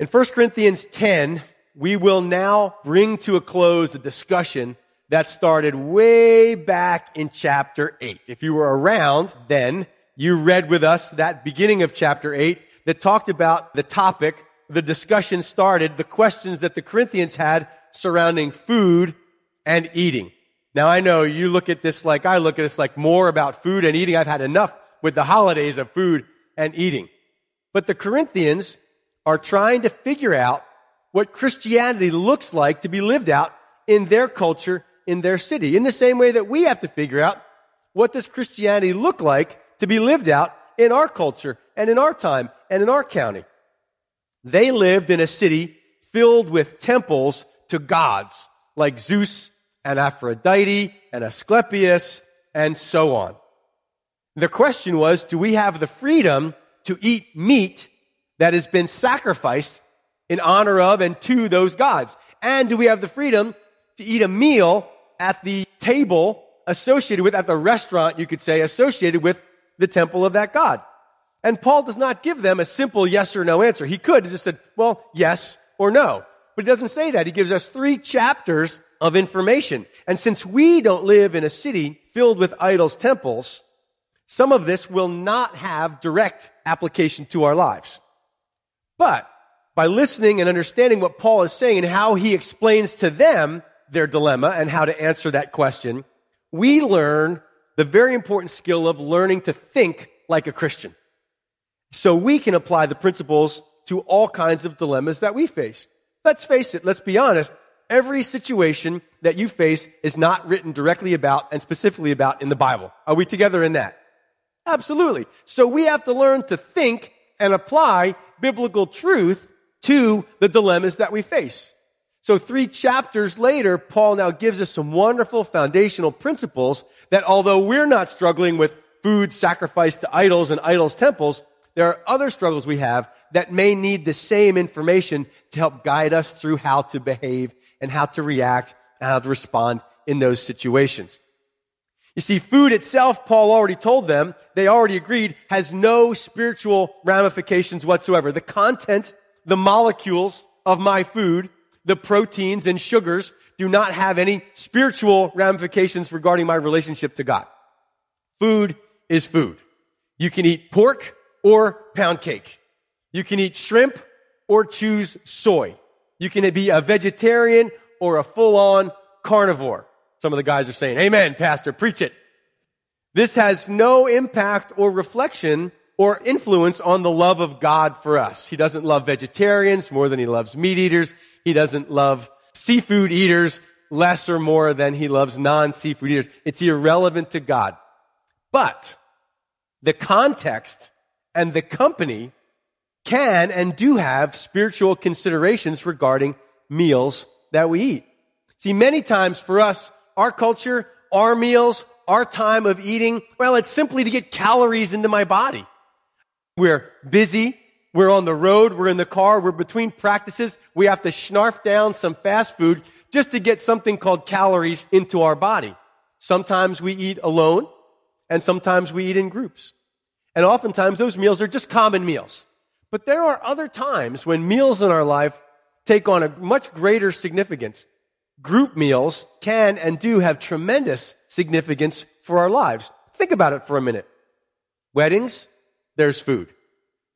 In 1 Corinthians 10, we will now bring to a close the discussion that started way back in chapter 8. If you were around then, you read with us that beginning of chapter 8 that talked about the topic, the discussion started, the questions that the Corinthians had surrounding food and eating. Now I know you look at this like I look at this like more about food and eating. I've had enough with the holidays of food and eating. But the Corinthians are trying to figure out what Christianity looks like to be lived out in their culture, in their city. In the same way that we have to figure out what does Christianity look like to be lived out in our culture and in our time and in our county. They lived in a city filled with temples to gods like Zeus and Aphrodite and Asclepius and so on. The question was, do we have the freedom to eat meat that has been sacrificed in honor of and to those gods? And do we have the freedom to eat a meal at the table associated with, at the restaurant, you could say, associated with the temple of that God? And Paul does not give them a simple yes or no answer. He could have just said, well, yes or no. But he doesn't say that. He gives us three chapters of information. And since we don't live in a city filled with idols temples, some of this will not have direct application to our lives. But by listening and understanding what Paul is saying and how he explains to them their dilemma and how to answer that question, we learn the very important skill of learning to think like a Christian. So we can apply the principles to all kinds of dilemmas that we face. Let's face it, let's be honest. Every situation that you face is not written directly about and specifically about in the Bible. Are we together in that? Absolutely. So we have to learn to think and apply biblical truth to the dilemmas that we face. So three chapters later, Paul now gives us some wonderful foundational principles that although we're not struggling with food sacrificed to idols and idols temples, there are other struggles we have that may need the same information to help guide us through how to behave and how to react and how to respond in those situations. You see, food itself, Paul already told them, they already agreed, has no spiritual ramifications whatsoever. The content, the molecules of my food, the proteins and sugars do not have any spiritual ramifications regarding my relationship to God. Food is food. You can eat pork or pound cake. You can eat shrimp or choose soy. You can be a vegetarian or a full-on carnivore. Some of the guys are saying, amen, pastor, preach it. This has no impact or reflection or influence on the love of God for us. He doesn't love vegetarians more than he loves meat eaters. He doesn't love seafood eaters less or more than he loves non-seafood eaters. It's irrelevant to God. But the context and the company can and do have spiritual considerations regarding meals that we eat. See, many times for us, our culture, our meals, our time of eating, well, it's simply to get calories into my body. We're busy. We're on the road. We're in the car. We're between practices. We have to snarf down some fast food just to get something called calories into our body. Sometimes we eat alone and sometimes we eat in groups. And oftentimes those meals are just common meals. But there are other times when meals in our life take on a much greater significance. Group meals can and do have tremendous significance for our lives. Think about it for a minute. Weddings, there's food.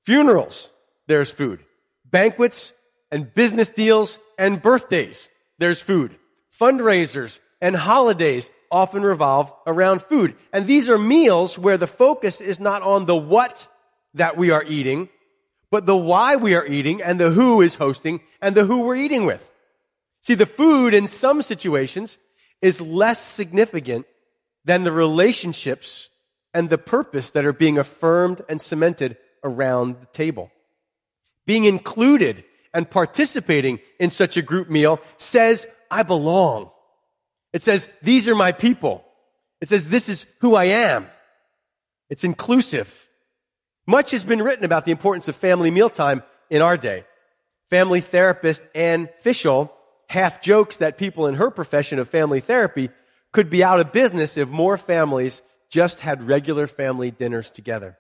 Funerals, there's food. Banquets and business deals and birthdays, there's food. Fundraisers and holidays often revolve around food. And these are meals where the focus is not on the what that we are eating, but the why we are eating and the who is hosting and the who we're eating with. See, the food in some situations is less significant than the relationships and the purpose that are being affirmed and cemented around the table. Being included and participating in such a group meal says, I belong. It says, these are my people. It says, this is who I am. It's inclusive. Much has been written about the importance of family mealtime in our day. Family therapist Anne Fishel half jokes that people in her profession of family therapy could be out of business if more families just had regular family dinners together.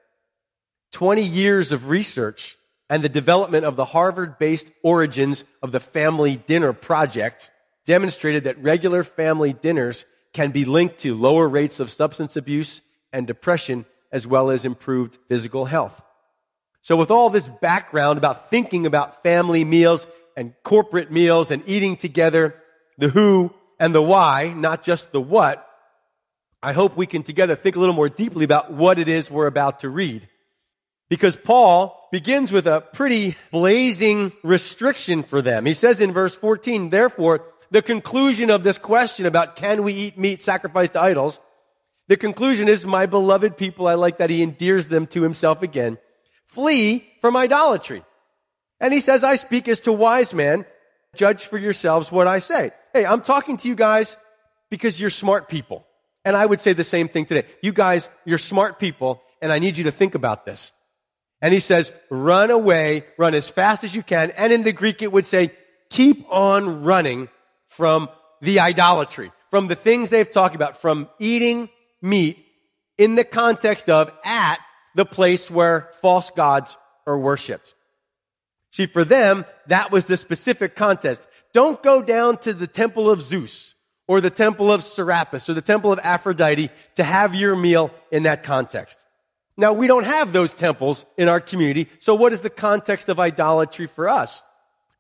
20 years of research and the development of the Harvard-based origins of the family dinner project demonstrated that regular family dinners can be linked to lower rates of substance abuse and depression as well as improved physical health. So with all this background about thinking about family meals and corporate meals and eating together, the who and the why, not just the what, I hope we can together think a little more deeply about what it is we're about to read. Because Paul begins with a pretty blazing restriction for them. He says in verse 14, therefore, the conclusion of this question about can we eat meat sacrificed to idols, the conclusion is, my beloved people, I like that he endears them to himself again, flee from idolatry. And he says, I speak as to wise men, judge for yourselves what I say. Hey, I'm talking to you guys because you're smart people. And I would say the same thing today. You guys, you're smart people, and I need you to think about this. And he says, run away, run as fast as you can. And in the Greek, it would say, keep on running from the idolatry, from the things they've talked about, from eating meat in the context of at the place where false gods are worshiped. See, for them, that was the specific context. Don't go down to the temple of Zeus or the temple of Serapis or the temple of Aphrodite to have your meal in that context. Now, we don't have those temples in our community. So what is the context of idolatry for us?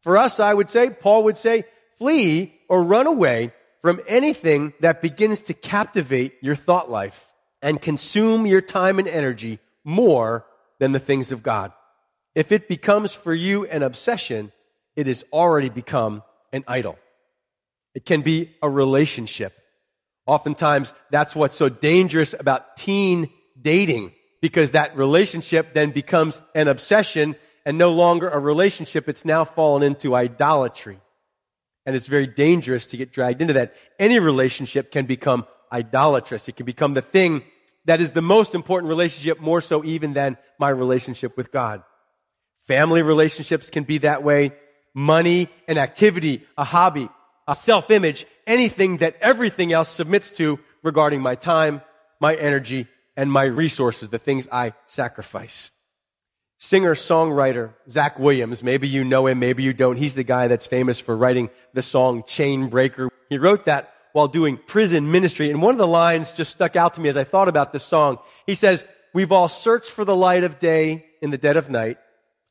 For us, I would say, Paul would say, flee or run away from anything that begins to captivate your thought life and consume your time and energy more than the things of God. If it becomes for you an obsession, it has already become an idol. It can be a relationship. Oftentimes, that's what's so dangerous about teen dating because that relationship then becomes an obsession and no longer a relationship. It's now fallen into idolatry. And it's very dangerous to get dragged into that. Any relationship can become idolatrous. It can become the thing that is the most important relationship, more so even than my relationship with God. Family relationships can be that way. Money, an activity, a hobby, a self-image, anything that everything else submits to regarding my time, my energy, and my resources, the things I sacrifice singer songwriter Zach Williams. Maybe you know him, maybe you don't. He's the guy that's famous for writing the song Chain Breaker. He wrote that while doing prison ministry. And one of the lines just stuck out to me as I thought about this song. He says, we've all searched for the light of day in the dead of night.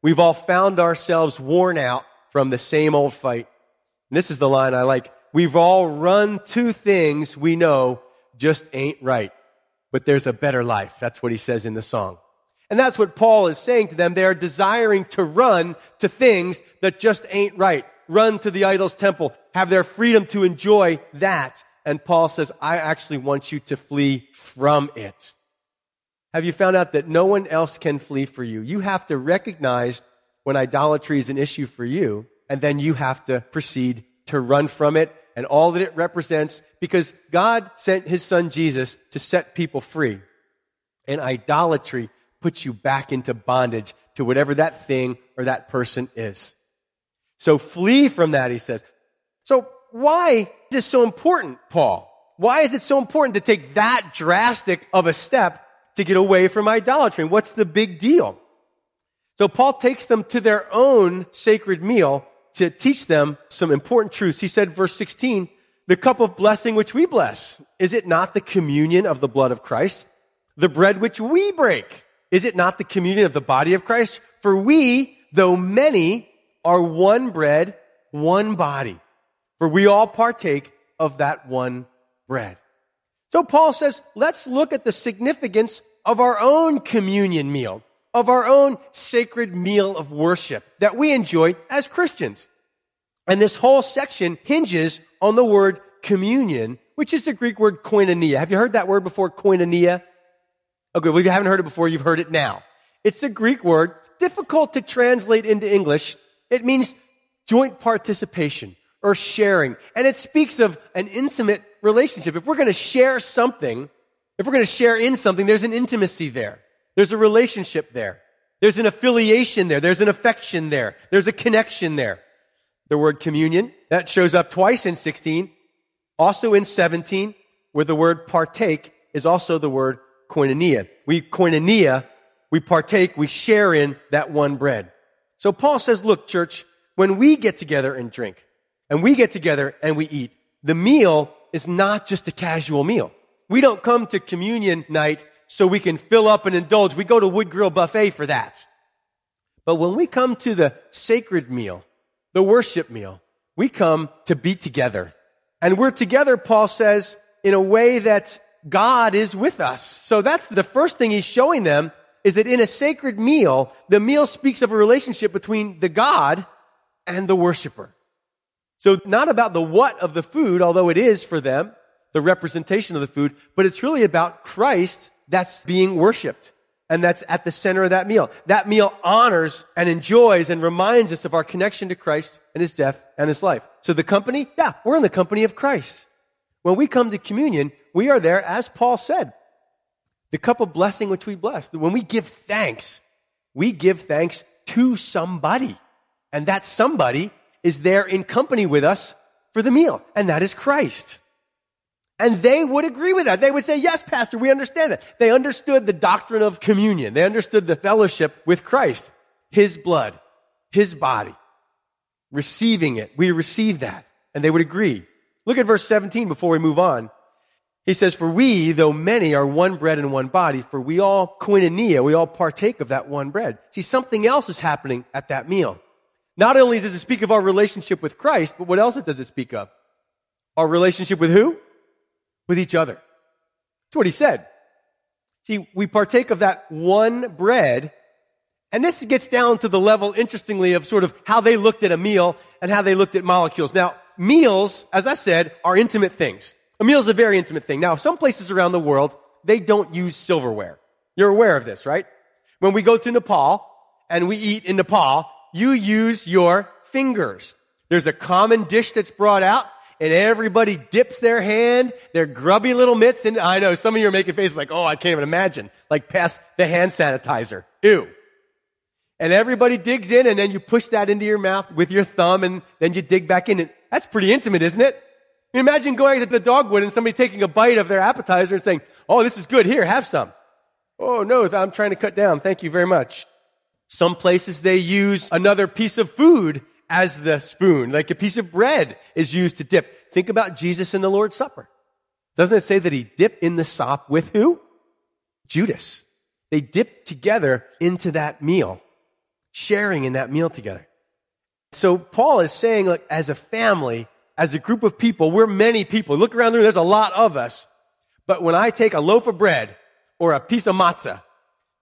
We've all found ourselves worn out from the same old fight. And this is the line I like. We've all run to things we know just ain't right. But there's a better life. That's what he says in the song. And that's what Paul is saying to them. They are desiring to run to things that just ain't right. Run to the idol's temple. Have their freedom to enjoy that. And Paul says, I actually want you to flee from it. Have you found out that no one else can flee for you? You have to recognize when idolatry is an issue for you, and then you have to proceed to run from it and all that it represents because God sent his son Jesus to set people free. And idolatry puts you back into bondage to whatever that thing or that person is. So flee from that, he says. So why is this so important, Paul? Why is it so important to take that drastic of a step to get away from idolatry? What's the big deal? So Paul takes them to their own sacred meal to teach them some important truths. He said, verse 16, the cup of blessing which we bless, is it not the communion of the blood of Christ? The bread which we break, is it not the communion of the body of Christ? For we, though many, are one bread, one body. For we all partake of that one bread. So Paul says, let's look at the significance of our own communion meal, of our own sacred meal of worship that we enjoy as Christians. And this whole section hinges on the word communion, which is the Greek word koinonia. Have you heard that word before, koinonia? Okay, well, if you haven't heard it before, you've heard it now. It's a Greek word, difficult to translate into English. It means joint participation or sharing. And it speaks of an intimate relationship. If we're going to share something, if we're going to share in something, there's an intimacy there. There's a relationship there. There's an affiliation there. There's an affection there. There's a connection there. The word communion, that shows up twice in 16, also in 17, where the word partake is also the word koinonia. We koinonia, we partake, we share in that one bread. So Paul says, look, church, when we get together and drink, and we get together and we eat, the meal is not just a casual meal. We don't come to communion night so we can fill up and indulge. We go to Wood Grill Buffet for that. But when we come to the sacred meal, the worship meal, we come to be together. And we're together, Paul says, in a way that God is with us. So that's the first thing he's showing them is that in a sacred meal, the meal speaks of a relationship between the God and the worshiper. So not about the what of the food, although it is for them, the representation of the food, but it's really about Christ that's being worshiped. And that's at the center of that meal. That meal honors and enjoys and reminds us of our connection to Christ and his death and his life. So the company, yeah, we're in the company of Christ. When we come to communion, we are there, as Paul said, the cup of blessing which we bless. When we give thanks, we give thanks to somebody. And that somebody is there in company with us for the meal. And that is Christ. And they would agree with that. They would say, yes, pastor, we understand that. They understood the doctrine of communion. They understood the fellowship with Christ, his blood, his body, receiving it. We receive that. And they would agree. Look at verse 17 before we move on. He says, for we, though many, are one bread and one body, for we all koinonia, we all partake of that one bread. See, something else is happening at that meal. Not only does it speak of our relationship with Christ, but what else does it speak of? Our relationship with who? With each other. That's what he said. See, we partake of that one bread, and this gets down to the level, interestingly, of sort of how they looked at a meal and how they looked at molecules. Now, meals, as I said, are intimate things. A meal is a very intimate thing. Now, some places around the world, they don't use silverware. You're aware of this, right? When we go to Nepal and we eat in Nepal, you use your fingers. There's a common dish that's brought out and everybody dips their hand, their grubby little mitts and I know some of you are making faces like, oh, I can't even imagine. Like past the hand sanitizer. Ew. And everybody digs in and then you push that into your mouth with your thumb and then you dig back in. And that's pretty intimate, isn't it? imagine going to the dogwood and somebody taking a bite of their appetizer and saying, Oh, this is good. Here, have some. Oh, no, I'm trying to cut down. Thank you very much. Some places they use another piece of food as the spoon, like a piece of bread is used to dip. Think about Jesus in the Lord's Supper. Doesn't it say that he dipped in the sop with who? Judas. They dipped together into that meal, sharing in that meal together. So Paul is saying, like, as a family, as a group of people, we're many people. Look around the room, there's a lot of us. But when I take a loaf of bread or a piece of matzah,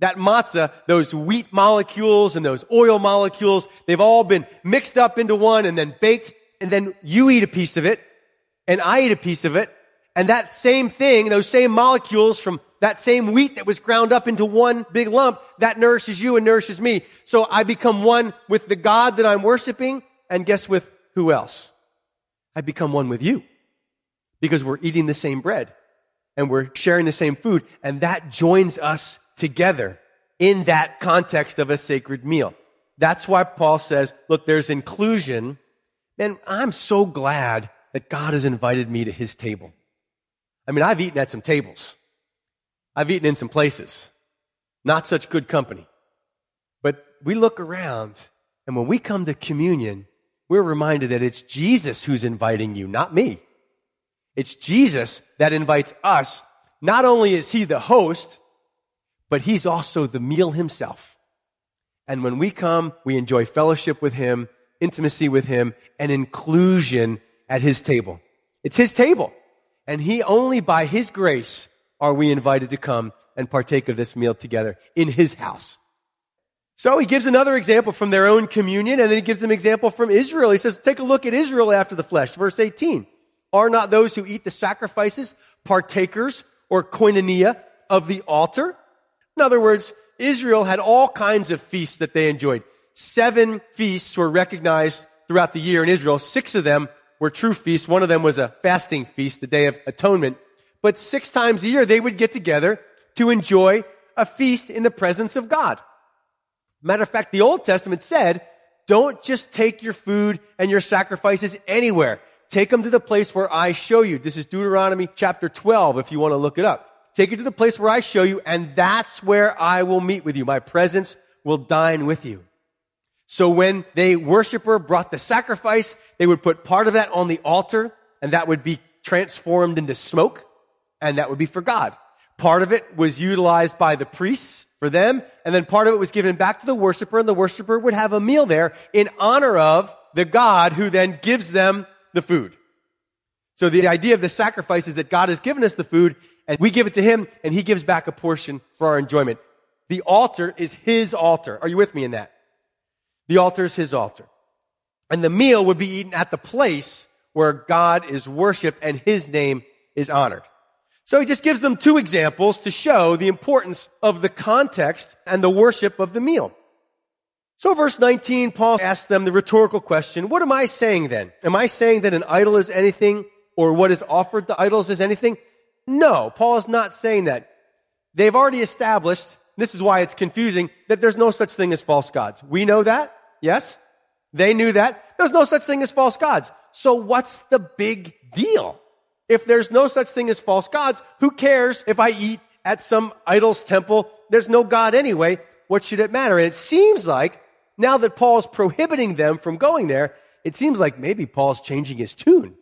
that matzah, those wheat molecules and those oil molecules, they've all been mixed up into one and then baked. And then you eat a piece of it and I eat a piece of it. And that same thing, those same molecules from that same wheat that was ground up into one big lump, that nourishes you and nourishes me. So I become one with the God that I'm worshiping. And guess with who else? I become one with you because we're eating the same bread and we're sharing the same food. And that joins us together in that context of a sacred meal. That's why Paul says, look, there's inclusion. And I'm so glad that God has invited me to his table. I mean, I've eaten at some tables. I've eaten in some places. Not such good company. But we look around and when we come to communion, we're reminded that it's Jesus who's inviting you, not me. It's Jesus that invites us. Not only is he the host, but he's also the meal himself. And when we come, we enjoy fellowship with him, intimacy with him, and inclusion at his table. It's his table. And he only by his grace are we invited to come and partake of this meal together in his house. So he gives another example from their own communion, and then he gives them example from Israel. He says, take a look at Israel after the flesh. Verse 18. Are not those who eat the sacrifices partakers or koinonia of the altar? In other words, Israel had all kinds of feasts that they enjoyed. Seven feasts were recognized throughout the year in Israel. Six of them were true feasts. One of them was a fasting feast, the Day of Atonement. But six times a year, they would get together to enjoy a feast in the presence of God. Matter of fact, the Old Testament said, don't just take your food and your sacrifices anywhere. Take them to the place where I show you. This is Deuteronomy chapter 12 if you want to look it up. Take it to the place where I show you and that's where I will meet with you. My presence will dine with you. So when the worshiper brought the sacrifice, they would put part of that on the altar and that would be transformed into smoke and that would be for God. Part of it was utilized by the priests for them and then part of it was given back to the worshiper and the worshiper would have a meal there in honor of the God who then gives them the food. So the idea of the sacrifice is that God has given us the food and we give it to him and he gives back a portion for our enjoyment. The altar is his altar. Are you with me in that? The altar is his altar. And the meal would be eaten at the place where God is worshiped and his name is honored. So he just gives them two examples to show the importance of the context and the worship of the meal. So verse 19, Paul asks them the rhetorical question, what am I saying then? Am I saying that an idol is anything or what is offered to idols is anything? No, Paul is not saying that. They've already established, this is why it's confusing, that there's no such thing as false gods. We know that. Yes. They knew that. There's no such thing as false gods. So what's the big deal? If there's no such thing as false gods, who cares if I eat at some idol's temple? There's no God anyway. What should it matter? And it seems like now that Paul's prohibiting them from going there, it seems like maybe Paul's changing his tune.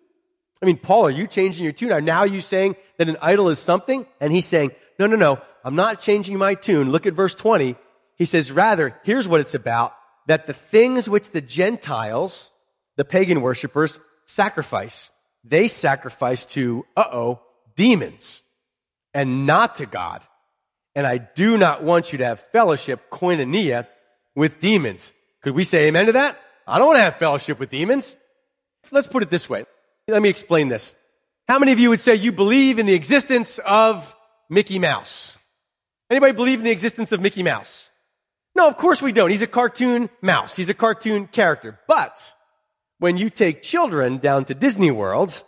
I mean, Paul, are you changing your tune? Are now you saying that an idol is something? And he's saying, no, no, no, I'm not changing my tune. Look at verse 20. He says, rather, here's what it's about, that the things which the Gentiles, the pagan worshippers, sacrifice, they sacrifice to, uh-oh, demons and not to God. And I do not want you to have fellowship, koinonia, with demons. Could we say amen to that? I don't want to have fellowship with demons. So let's put it this way. Let me explain this. How many of you would say you believe in the existence of Mickey Mouse? Anybody believe in the existence of Mickey Mouse? No, of course we don't. He's a cartoon mouse. He's a cartoon character. But when you take children down to Disney World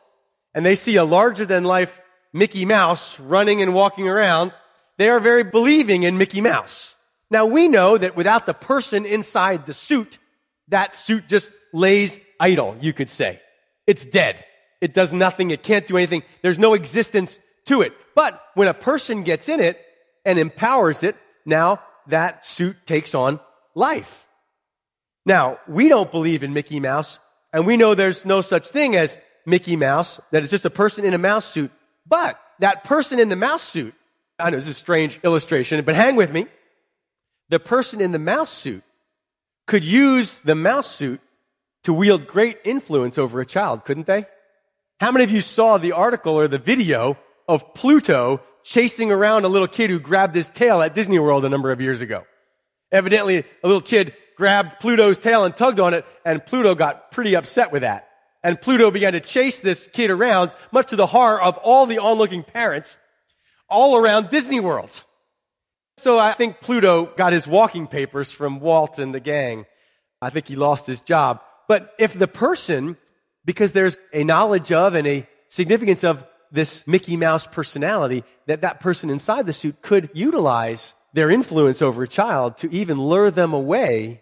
and they see a larger than life Mickey Mouse running and walking around, they are very believing in Mickey Mouse. Now we know that without the person inside the suit, that suit just lays idle, you could say. It's dead. It does nothing. It can't do anything. There's no existence to it. But when a person gets in it and empowers it, now that suit takes on life. Now, we don't believe in Mickey Mouse, and we know there's no such thing as Mickey Mouse, that is just a person in a mouse suit. But that person in the mouse suit, I know this is a strange illustration, but hang with me. The person in the mouse suit could use the mouse suit to wield great influence over a child, couldn't they? How many of you saw the article or the video of Pluto chasing around a little kid who grabbed his tail at Disney World a number of years ago? Evidently, a little kid grabbed Pluto's tail and tugged on it, and Pluto got pretty upset with that. And Pluto began to chase this kid around, much to the horror of all the onlooking parents, all around Disney World. So I think Pluto got his walking papers from Walt and the gang. I think he lost his job. But if the person because there's a knowledge of and a significance of this Mickey Mouse personality that that person inside the suit could utilize their influence over a child to even lure them away,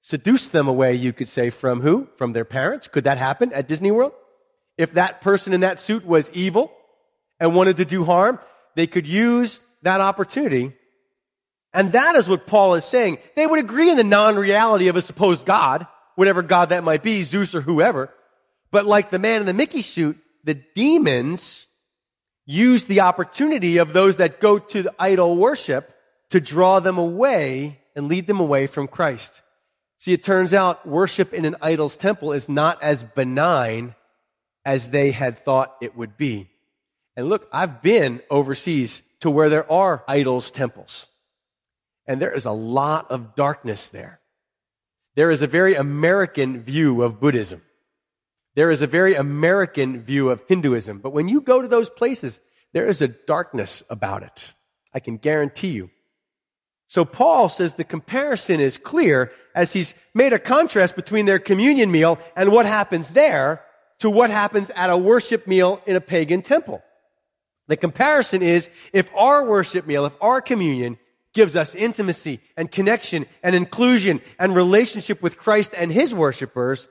seduce them away, you could say, from who? From their parents? Could that happen at Disney World? If that person in that suit was evil and wanted to do harm, they could use that opportunity. And that is what Paul is saying. They would agree in the non-reality of a supposed God, whatever God that might be, Zeus or whoever. But like the man in the Mickey suit, the demons use the opportunity of those that go to the idol worship to draw them away and lead them away from Christ. See, it turns out worship in an idol's temple is not as benign as they had thought it would be. And look, I've been overseas to where there are idols temples. And there is a lot of darkness there. There is a very American view of Buddhism. There is a very American view of Hinduism, but when you go to those places, there is a darkness about it. I can guarantee you. So Paul says the comparison is clear as he's made a contrast between their communion meal and what happens there to what happens at a worship meal in a pagan temple. The comparison is if our worship meal, if our communion gives us intimacy and connection and inclusion and relationship with Christ and his worshipers,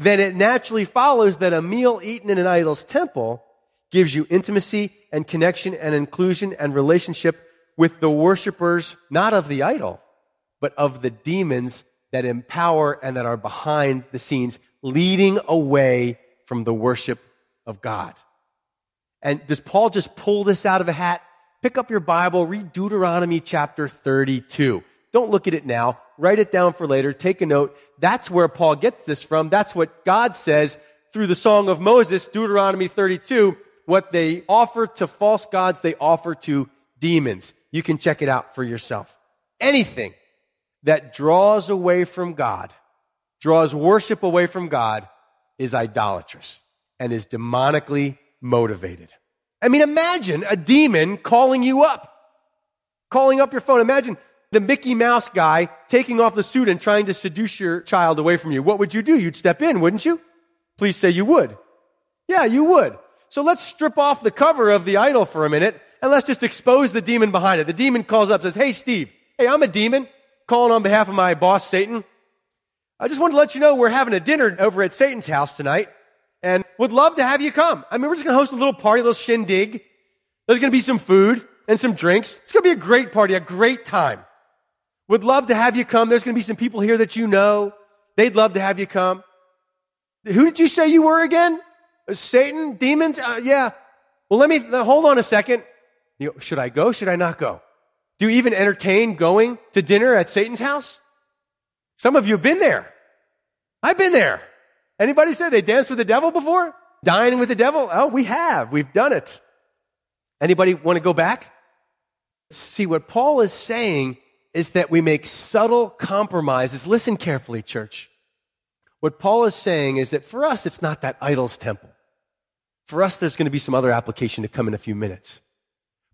then it naturally follows that a meal eaten in an idol's temple gives you intimacy and connection and inclusion and relationship with the worshipers, not of the idol, but of the demons that empower and that are behind the scenes, leading away from the worship of God. And does Paul just pull this out of a hat? Pick up your Bible, read Deuteronomy chapter 32. Don't look at it now. Write it down for later. Take a note. That's where Paul gets this from. That's what God says through the Song of Moses, Deuteronomy 32. What they offer to false gods, they offer to demons. You can check it out for yourself. Anything that draws away from God, draws worship away from God, is idolatrous and is demonically motivated. I mean, imagine a demon calling you up, calling up your phone. Imagine the Mickey Mouse guy taking off the suit and trying to seduce your child away from you. What would you do? You'd step in, wouldn't you? Please say you would. Yeah, you would. So let's strip off the cover of the idol for a minute and let's just expose the demon behind it. The demon calls up, says, Hey, Steve. Hey, I'm a demon calling on behalf of my boss, Satan. I just wanted to let you know we're having a dinner over at Satan's house tonight and would love to have you come. I mean, we're just going to host a little party, a little shindig. There's going to be some food and some drinks. It's going to be a great party, a great time. Would love to have you come. There's going to be some people here that you know. They'd love to have you come. Who did you say you were again? Satan? Demons? Uh, yeah. Well, let me, uh, hold on a second. You know, should I go? Should I not go? Do you even entertain going to dinner at Satan's house? Some of you have been there. I've been there. Anybody say they danced with the devil before? Dining with the devil? Oh, we have. We've done it. Anybody want to go back? See, what Paul is saying is that we make subtle compromises. Listen carefully, church. What Paul is saying is that for us, it's not that idol's temple. For us, there's going to be some other application to come in a few minutes.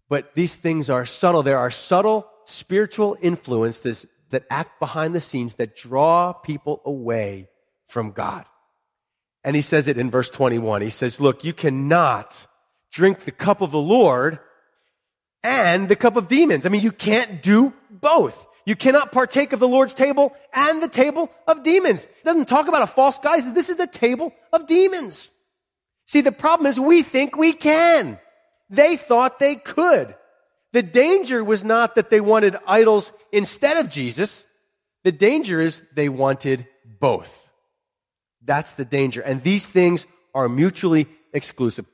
But these things are subtle. There are subtle spiritual influences that act behind the scenes that draw people away from God. And he says it in verse 21. He says, look, you cannot drink the cup of the Lord and the cup of demons. I mean, you can't do both. You cannot partake of the Lord's table and the table of demons. It doesn't talk about a false guy. Says, this is the table of demons. See, the problem is we think we can. They thought they could. The danger was not that they wanted idols instead of Jesus. The danger is they wanted both. That's the danger. And these things are mutually exclusive.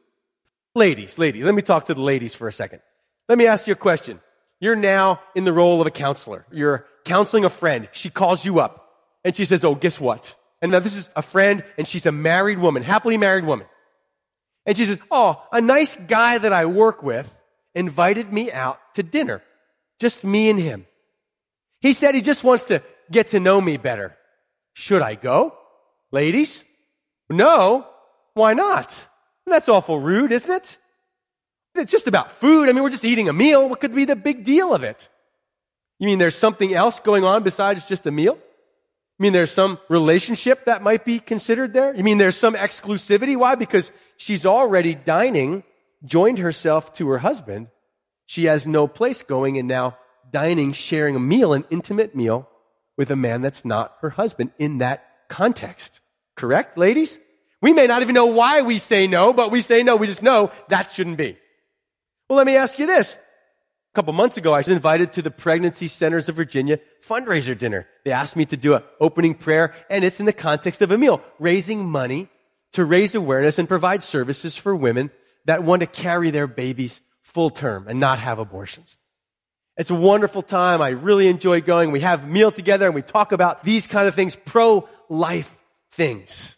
Ladies, ladies, let me talk to the ladies for a second. Let me ask you a question. You're now in the role of a counselor. You're counseling a friend. She calls you up and she says, Oh, guess what? And now this is a friend and she's a married woman, happily married woman. And she says, Oh, a nice guy that I work with invited me out to dinner. Just me and him. He said he just wants to get to know me better. Should I go? Ladies? No. Why not? That's awful rude, isn't it? It's just about food. I mean, we're just eating a meal. What could be the big deal of it? You mean there's something else going on besides just a meal? You mean there's some relationship that might be considered there? You mean there's some exclusivity? Why? Because she's already dining, joined herself to her husband. She has no place going and now dining, sharing a meal, an intimate meal with a man that's not her husband in that context. Correct, ladies? We may not even know why we say no, but we say no. We just know that shouldn't be. Well, let me ask you this. A couple months ago, I was invited to the Pregnancy Centers of Virginia fundraiser dinner. They asked me to do an opening prayer, and it's in the context of a meal, raising money to raise awareness and provide services for women that want to carry their babies full term and not have abortions. It's a wonderful time. I really enjoy going. We have meal together and we talk about these kind of things, pro-life things.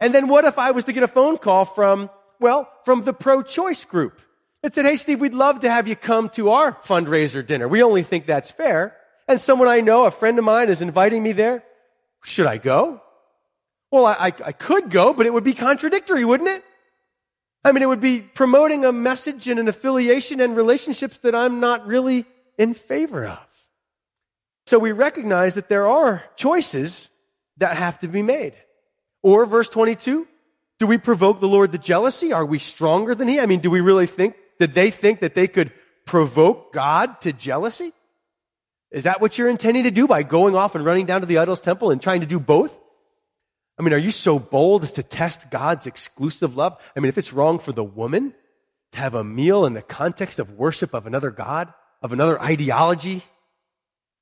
And then what if I was to get a phone call from, well, from the pro-choice group? That said, Hey, Steve, we'd love to have you come to our fundraiser dinner. We only think that's fair. And someone I know, a friend of mine is inviting me there. Should I go? Well, I, I, I could go, but it would be contradictory, wouldn't it? I mean, it would be promoting a message and an affiliation and relationships that I'm not really in favor of. So we recognize that there are choices that have to be made. Or verse 22, do we provoke the Lord to jealousy? Are we stronger than he? I mean, do we really think did they think that they could provoke God to jealousy? Is that what you're intending to do by going off and running down to the idol's temple and trying to do both? I mean, are you so bold as to test God's exclusive love? I mean, if it's wrong for the woman to have a meal in the context of worship of another God, of another ideology,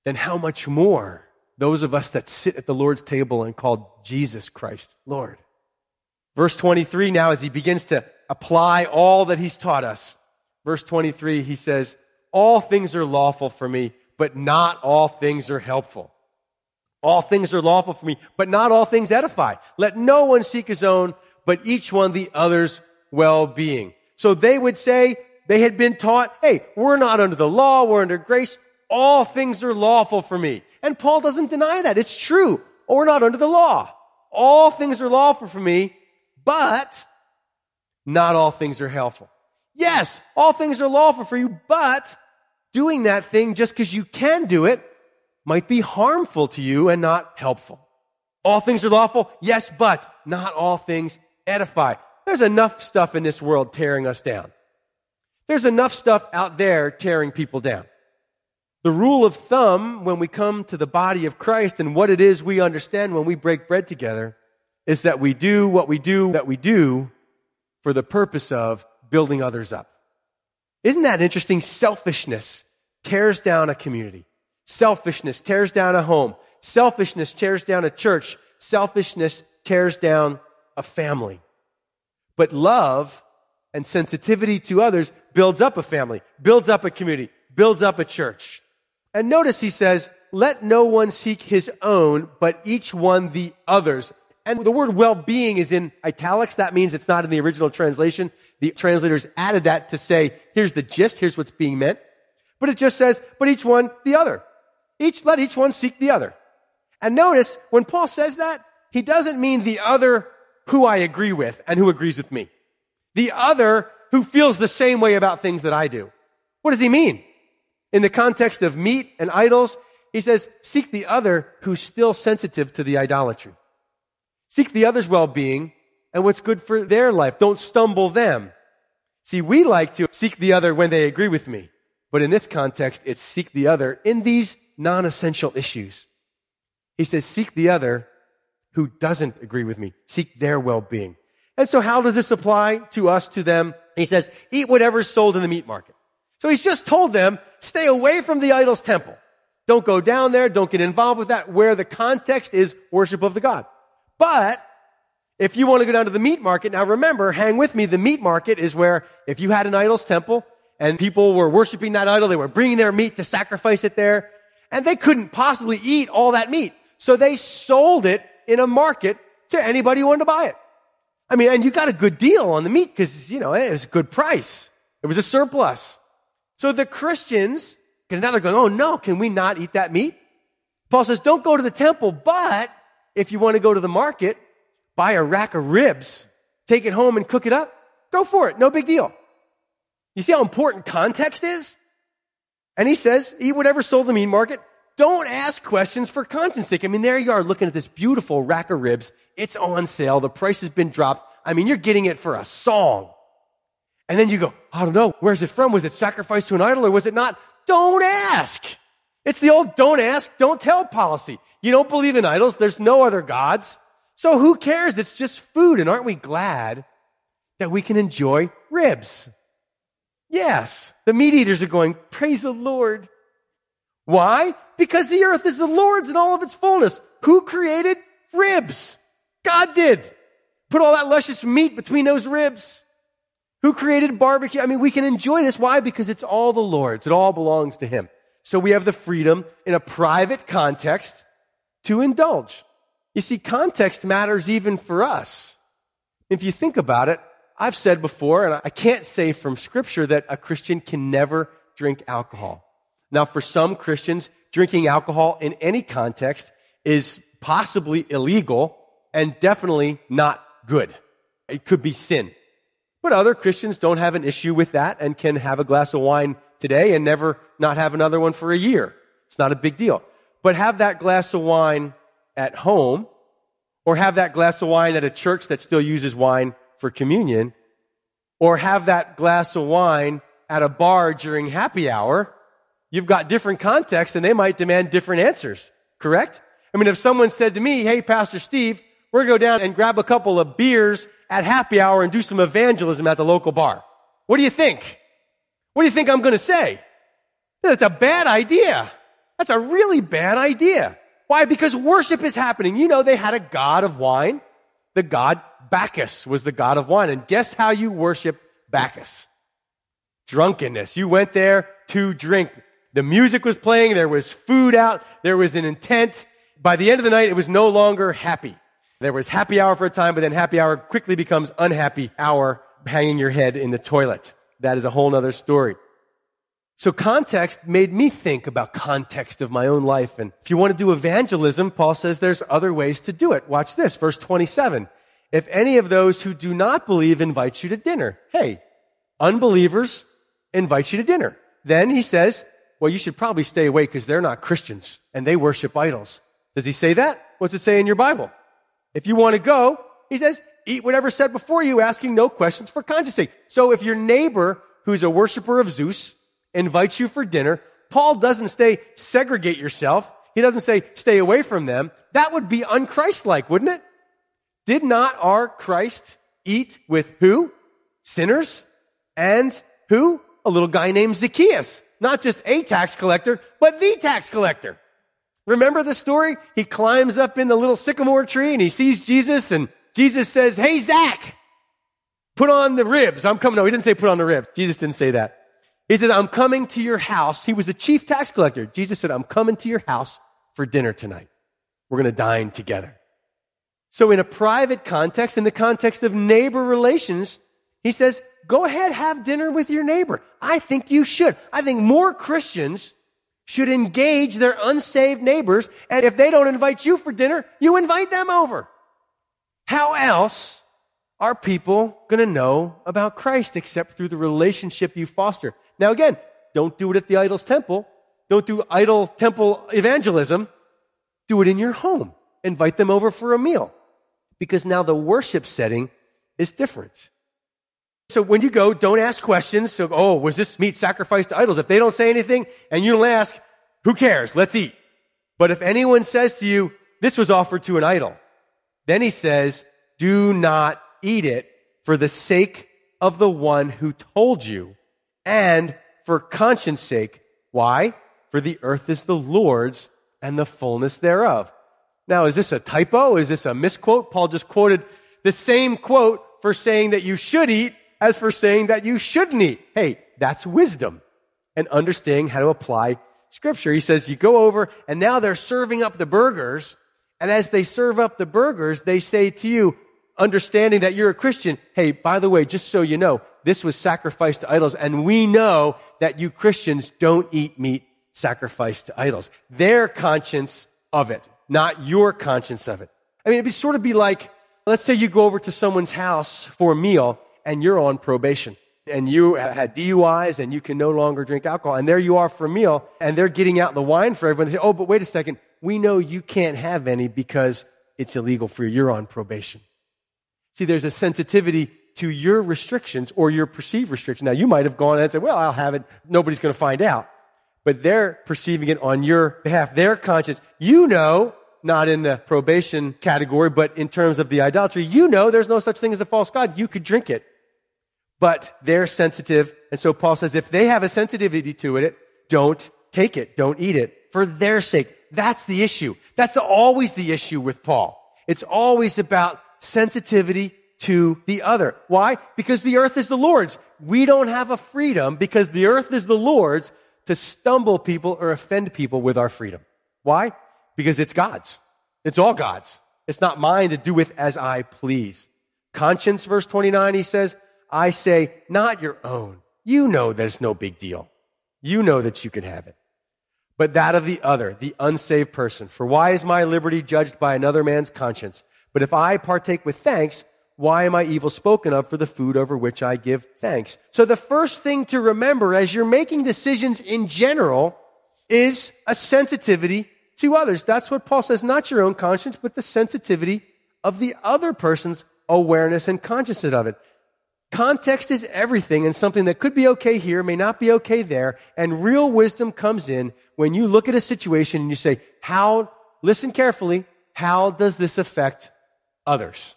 then how much more those of us that sit at the Lord's table and call Jesus Christ Lord. Verse 23 now, as he begins to apply all that he's taught us, verse 23, he says, All things are lawful for me, but not all things are helpful. All things are lawful for me, but not all things edify. Let no one seek his own, but each one the other's well-being. So they would say, they had been taught, hey, we're not under the law, we're under grace. All things are lawful for me. And Paul doesn't deny that. It's true. Oh, we're not under the law. All things are lawful for me, but not all things are helpful. Yes, all things are lawful for you, but doing that thing just because you can do it might be harmful to you and not helpful. All things are lawful. Yes, but not all things edify. There's enough stuff in this world tearing us down. There's enough stuff out there tearing people down. The rule of thumb when we come to the body of Christ and what it is we understand when we break bread together is that we do what we do that we do for the purpose of building others up. Isn't that interesting? Selfishness tears down a community. Selfishness tears down a home. Selfishness tears down a church. Selfishness tears down a family. But love and sensitivity to others builds up a family, builds up a community, builds up a church. And notice he says, let no one seek his own, but each one the others. And the word well-being is in italics. That means it's not in the original translation. The translators added that to say, here's the gist, here's what's being meant. But it just says, but each one the other. Each, let each one seek the other. And notice, when Paul says that, he doesn't mean the other who I agree with and who agrees with me. The other who feels the same way about things that I do. What does he mean? In the context of meat and idols, he says, seek the other who's still sensitive to the idolatry. Seek the other's well-being and what's good for their life. Don't stumble them. See, we like to seek the other when they agree with me. But in this context, it's seek the other in these non-essential issues. He says, seek the other who doesn't agree with me. Seek their well-being. And so how does this apply to us, to them? He says, eat whatever's sold in the meat market. So he's just told them, stay away from the idol's temple. Don't go down there. Don't get involved with that where the context is worship of the God. But if you want to go down to the meat market, now remember, hang with me, the meat market is where if you had an idol's temple and people were worshiping that idol, they were bringing their meat to sacrifice it there, and they couldn't possibly eat all that meat. So they sold it in a market to anybody who wanted to buy it. I mean, and you got a good deal on the meat because, you know, it was a good price. It was a surplus. So the Christians, now they're going, oh no, can we not eat that meat? Paul says, don't go to the temple, but if you want to go to the market, buy a rack of ribs, take it home and cook it up. Go for it. No big deal. You see how important context is? And he says, eat whatever sold in the meat market. Don't ask questions for conscience sake. I mean, there you are looking at this beautiful rack of ribs. It's on sale. The price has been dropped. I mean, you're getting it for a song. And then you go, I don't know. Where's it from? Was it sacrificed to an idol or was it not? Don't ask. It's the old don't ask, don't tell policy. You don't believe in idols. There's no other gods. So who cares? It's just food. And aren't we glad that we can enjoy ribs? Yes. The meat eaters are going, praise the Lord. Why? Because the earth is the Lord's in all of its fullness. Who created ribs? God did. Put all that luscious meat between those ribs. Who created barbecue? I mean, we can enjoy this. Why? Because it's all the Lord's. It all belongs to Him. So we have the freedom in a private context to indulge. You see, context matters even for us. If you think about it, I've said before, and I can't say from scripture that a Christian can never drink alcohol. Now, for some Christians, drinking alcohol in any context is possibly illegal and definitely not good. It could be sin. But other Christians don't have an issue with that and can have a glass of wine today and never not have another one for a year. It's not a big deal. But have that glass of wine at home or have that glass of wine at a church that still uses wine for communion or have that glass of wine at a bar during happy hour. You've got different contexts and they might demand different answers. Correct? I mean, if someone said to me, Hey, Pastor Steve, we're going to go down and grab a couple of beers at happy hour and do some evangelism at the local bar. What do you think? What do you think I'm going to say? That's a bad idea. That's a really bad idea. Why? Because worship is happening. You know, they had a god of wine. The god Bacchus was the god of wine. And guess how you worshiped Bacchus? Drunkenness. You went there to drink. The music was playing. There was food out. There was an intent. By the end of the night, it was no longer happy. There was happy hour for a time, but then happy hour quickly becomes unhappy hour, hanging your head in the toilet. That is a whole nother story. So context made me think about context of my own life. And if you want to do evangelism, Paul says there's other ways to do it. Watch this, verse 27. If any of those who do not believe invite you to dinner, hey, unbelievers invite you to dinner. Then he says, well, you should probably stay away because they're not Christians and they worship idols. Does he say that? What's it say in your Bible? If you want to go, he says, eat whatever's set before you, asking no questions for conscience sake. So if your neighbor, who's a worshiper of Zeus, invites you for dinner, Paul doesn't say segregate yourself. He doesn't say stay away from them. That would be unchristlike, wouldn't it? Did not our Christ eat with who? Sinners and who? A little guy named Zacchaeus. Not just a tax collector, but the tax collector. Remember the story? He climbs up in the little sycamore tree and he sees Jesus and Jesus says, Hey, Zach, put on the ribs. I'm coming. No, he didn't say put on the ribs. Jesus didn't say that. He said, I'm coming to your house. He was the chief tax collector. Jesus said, I'm coming to your house for dinner tonight. We're going to dine together. So in a private context, in the context of neighbor relations, he says, go ahead, have dinner with your neighbor. I think you should. I think more Christians should engage their unsaved neighbors. And if they don't invite you for dinner, you invite them over. How else are people going to know about Christ except through the relationship you foster? Now again, don't do it at the idol's temple. Don't do idol temple evangelism. Do it in your home. Invite them over for a meal because now the worship setting is different. So when you go, don't ask questions. So, oh, was this meat sacrificed to idols? If they don't say anything and you don't ask, who cares? Let's eat. But if anyone says to you, this was offered to an idol, then he says, do not eat it for the sake of the one who told you and for conscience sake. Why? For the earth is the Lord's and the fullness thereof. Now, is this a typo? Is this a misquote? Paul just quoted the same quote for saying that you should eat as for saying that you shouldn't eat. Hey, that's wisdom and understanding how to apply scripture. He says you go over and now they're serving up the burgers. And as they serve up the burgers, they say to you, understanding that you're a Christian, hey, by the way, just so you know, this was sacrificed to idols. And we know that you Christians don't eat meat sacrificed to idols. Their conscience of it, not your conscience of it. I mean, it'd be sort of be like, let's say you go over to someone's house for a meal and you're on probation and you had DUIs and you can no longer drink alcohol. And there you are for a meal and they're getting out the wine for everyone. They say, Oh, but wait a second. We know you can't have any because it's illegal for you. You're on probation. See, there's a sensitivity to your restrictions or your perceived restrictions. Now, you might have gone and said, well, I'll have it. Nobody's going to find out. But they're perceiving it on your behalf. Their conscience. You know not in the probation category, but in terms of the idolatry, you know there's no such thing as a false God. You could drink it but they're sensitive. And so Paul says, if they have a sensitivity to it, don't take it. Don't eat it for their sake. That's the issue. That's always the issue with Paul. It's always about sensitivity to the other. Why? Because the earth is the Lord's. We don't have a freedom because the earth is the Lord's to stumble people or offend people with our freedom. Why? Because it's God's. It's all God's. It's not mine to do with as I please. Conscience, verse 29, he says, I say, not your own. You know that it's no big deal. You know that you can have it. But that of the other, the unsaved person. For why is my liberty judged by another man's conscience? But if I partake with thanks, why am I evil spoken of for the food over which I give thanks? So the first thing to remember as you're making decisions in general is a sensitivity to others. That's what Paul says, not your own conscience, but the sensitivity of the other person's awareness and consciousness of it. Context is everything and something that could be okay here may not be okay there. And real wisdom comes in when you look at a situation and you say, how, listen carefully, how does this affect others?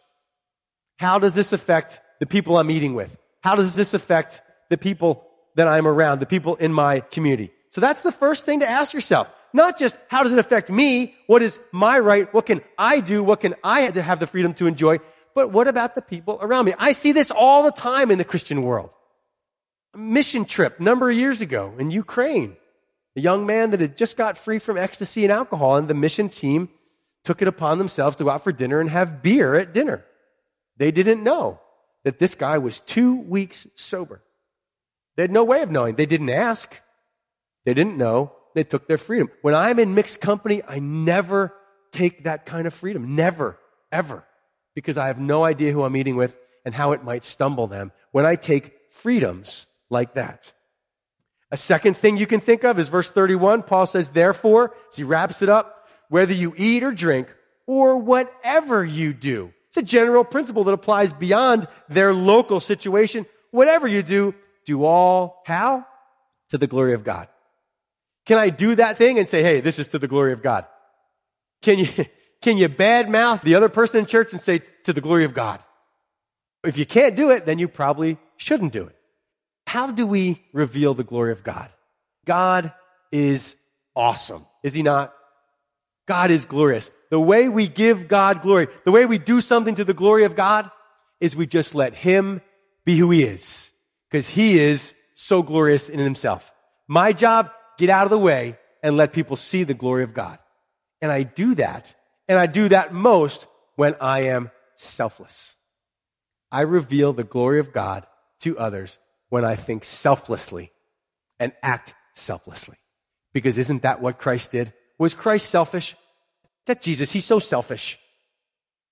How does this affect the people I'm meeting with? How does this affect the people that I'm around, the people in my community? So that's the first thing to ask yourself. Not just how does it affect me? What is my right? What can I do? What can I have the freedom to enjoy? But what about the people around me? I see this all the time in the Christian world. A mission trip a number of years ago in Ukraine. A young man that had just got free from ecstasy and alcohol and the mission team took it upon themselves to go out for dinner and have beer at dinner. They didn't know that this guy was two weeks sober. They had no way of knowing. They didn't ask. They didn't know. They took their freedom. When I'm in mixed company, I never take that kind of freedom. Never, ever. Because I have no idea who I'm eating with and how it might stumble them when I take freedoms like that. A second thing you can think of is verse 31. Paul says, therefore, as he wraps it up, whether you eat or drink or whatever you do. It's a general principle that applies beyond their local situation. Whatever you do, do all how? To the glory of God. Can I do that thing and say, hey, this is to the glory of God? Can you, can you badmouth the other person in church and say, to the glory of God? If you can't do it, then you probably shouldn't do it. How do we reveal the glory of God? God is awesome, is he not? God is glorious. The way we give God glory, the way we do something to the glory of God is we just let him be who he is because he is so glorious in himself. My job, get out of the way and let people see the glory of God. And I do that, and I do that most when I am selfless. I reveal the glory of God to others when I think selflessly and act selflessly. Because isn't that what Christ did? Was Christ selfish? That Jesus, he's so selfish.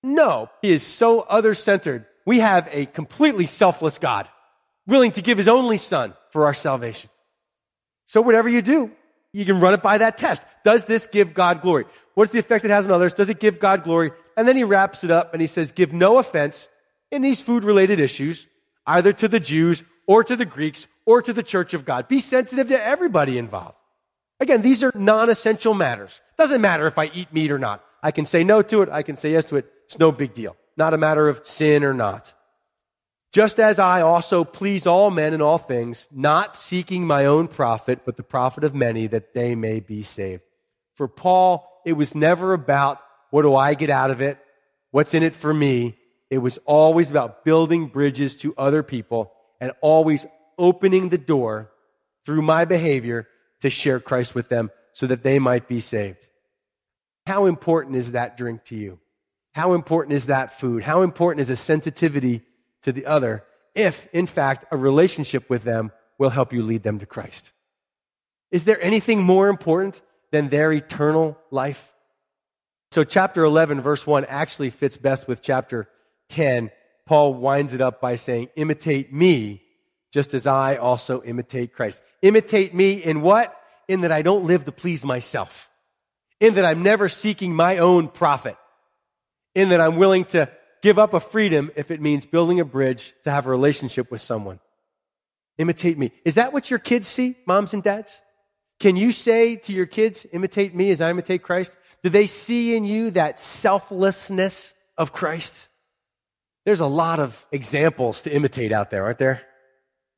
No, he is so other centered. We have a completely selfless God, willing to give his only son for our salvation. So whatever you do, you can run it by that test. Does this give God glory? What's the effect it has on others? Does it give God glory? And then he wraps it up and he says, give no offense in these food related issues, either to the Jews or to the Greeks or to the church of God. Be sensitive to everybody involved. Again, these are non-essential matters. Doesn't matter if I eat meat or not. I can say no to it. I can say yes to it. It's no big deal. Not a matter of sin or not. Just as I also please all men in all things, not seeking my own profit, but the profit of many that they may be saved. For Paul, it was never about what do I get out of it? What's in it for me? It was always about building bridges to other people and always opening the door through my behavior to share Christ with them so that they might be saved. How important is that drink to you? How important is that food? How important is a sensitivity to the other if, in fact, a relationship with them will help you lead them to Christ? Is there anything more important than their eternal life? So, chapter 11, verse 1 actually fits best with chapter 10. Paul winds it up by saying, Imitate me just as I also imitate Christ. Imitate me in what? In that I don't live to please myself. In that I'm never seeking my own profit. In that I'm willing to give up a freedom if it means building a bridge to have a relationship with someone. Imitate me. Is that what your kids see, moms and dads? Can you say to your kids, imitate me as I imitate Christ? Do they see in you that selflessness of Christ? There's a lot of examples to imitate out there, aren't there?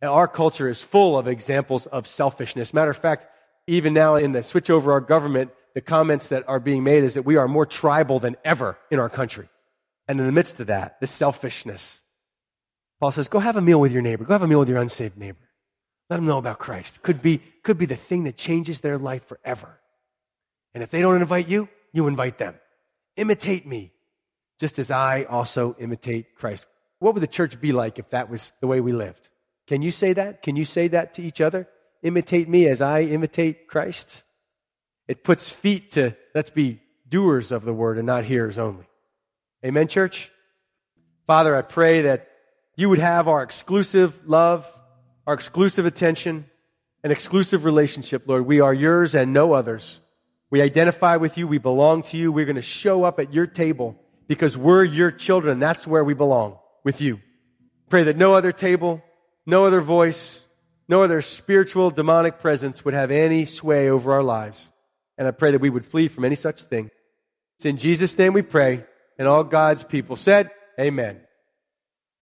Our culture is full of examples of selfishness. Matter of fact, even now in the switch over our government, the comments that are being made is that we are more tribal than ever in our country. And in the midst of that, this selfishness, Paul says, go have a meal with your neighbor. Go have a meal with your unsaved neighbor. Let them know about Christ. Could be, could be the thing that changes their life forever. And if they don't invite you, you invite them. Imitate me, just as I also imitate Christ. What would the church be like if that was the way we lived? Can you say that? Can you say that to each other? Imitate me as I imitate Christ. It puts feet to, let's be doers of the word and not hearers only. Amen, church? Father, I pray that you would have our exclusive love, our exclusive attention, an exclusive relationship, Lord. We are yours and no others. We identify with you. We belong to you. We're going to show up at your table because we're your children. That's where we belong with you. Pray that no other table, no other voice, no other spiritual demonic presence would have any sway over our lives. And I pray that we would flee from any such thing. It's in Jesus' name we pray. And all God's people said, Amen.